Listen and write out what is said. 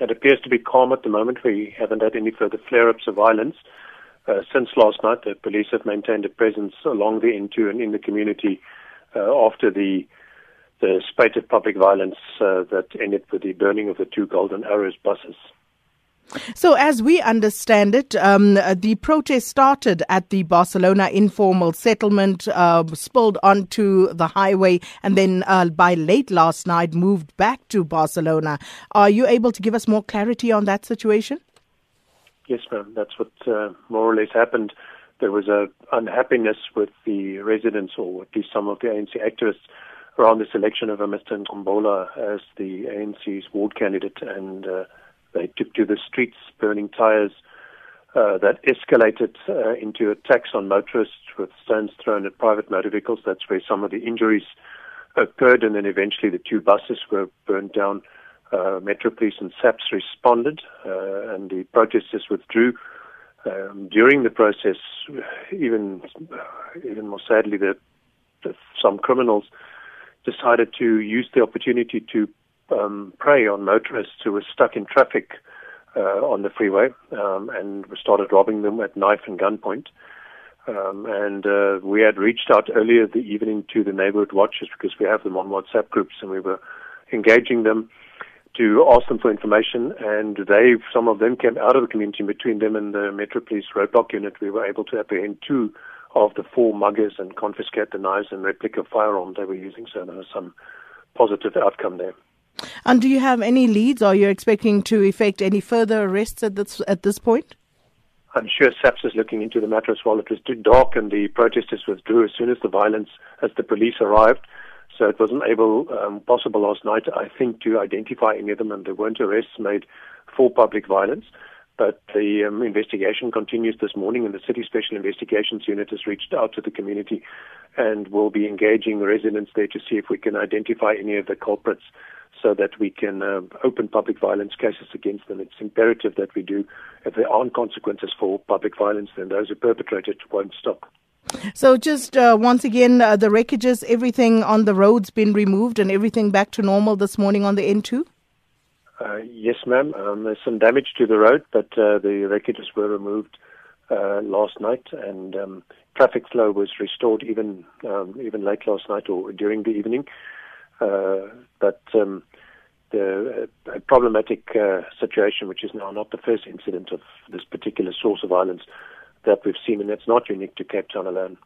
it appears to be calm at the moment. We haven't had any further flare-ups of violence. Uh, since last night, the police have maintained a presence along the N2 and in the community uh, after the the spate of public violence uh, that ended with the burning of the two Golden Arrows buses. So, as we understand it, um, the protest started at the Barcelona informal settlement, uh, spilled onto the highway, and then uh, by late last night moved back to Barcelona. Are you able to give us more clarity on that situation? Yes, ma'am. That's what uh, more or less happened. There was a unhappiness with the residents, or at least some of the ANC activists, around the selection of a Mr. Nkombola as the ANC's ward candidate, and uh, they took to the streets, burning tires. Uh, that escalated uh, into attacks on motorists with stones thrown at private motor vehicles. That's where some of the injuries occurred, and then eventually the two buses were burned down. Uh, Metro Police and SAPS responded, uh, and the protesters withdrew. Um, during the process, even even more sadly, that some criminals decided to use the opportunity to um, prey on motorists who were stuck in traffic uh, on the freeway um, and we started robbing them at knife and gunpoint. Um, and uh, we had reached out earlier the evening to the neighborhood watchers because we have them on WhatsApp groups, and we were engaging them to ask them for information. And they, some of them, came out of the community. Between them and the Metro Police roadblock unit, we were able to apprehend two of the four muggers and confiscate the knives and replica firearms they were using. So there was some positive outcome there. And do you have any leads? Are you expecting to effect any further arrests at this at this point? I'm sure SAPS is looking into the matter as well. It was too dark, and the protesters withdrew as soon as the violence, as the police arrived. So it wasn't able um, possible last night, I think, to identify any of them, and there weren't arrests made for public violence. But the um, investigation continues this morning, and the City Special Investigations Unit has reached out to the community and will be engaging residents there to see if we can identify any of the culprits so that we can uh, open public violence cases against them. It's imperative that we do. If there aren't consequences for public violence, then those who perpetrate it won't stop. So, just uh, once again, uh, the wreckages, everything on the roads been removed and everything back to normal this morning on the N2? Uh, yes, ma'am. Um, there's some damage to the road, but uh, the wreckages were removed uh, last night, and um, traffic flow was restored even um, even late last night or during the evening. Uh, but um, the uh, problematic uh, situation, which is now not the first incident of this particular source of violence that we've seen, and that's not unique to Cape Town alone.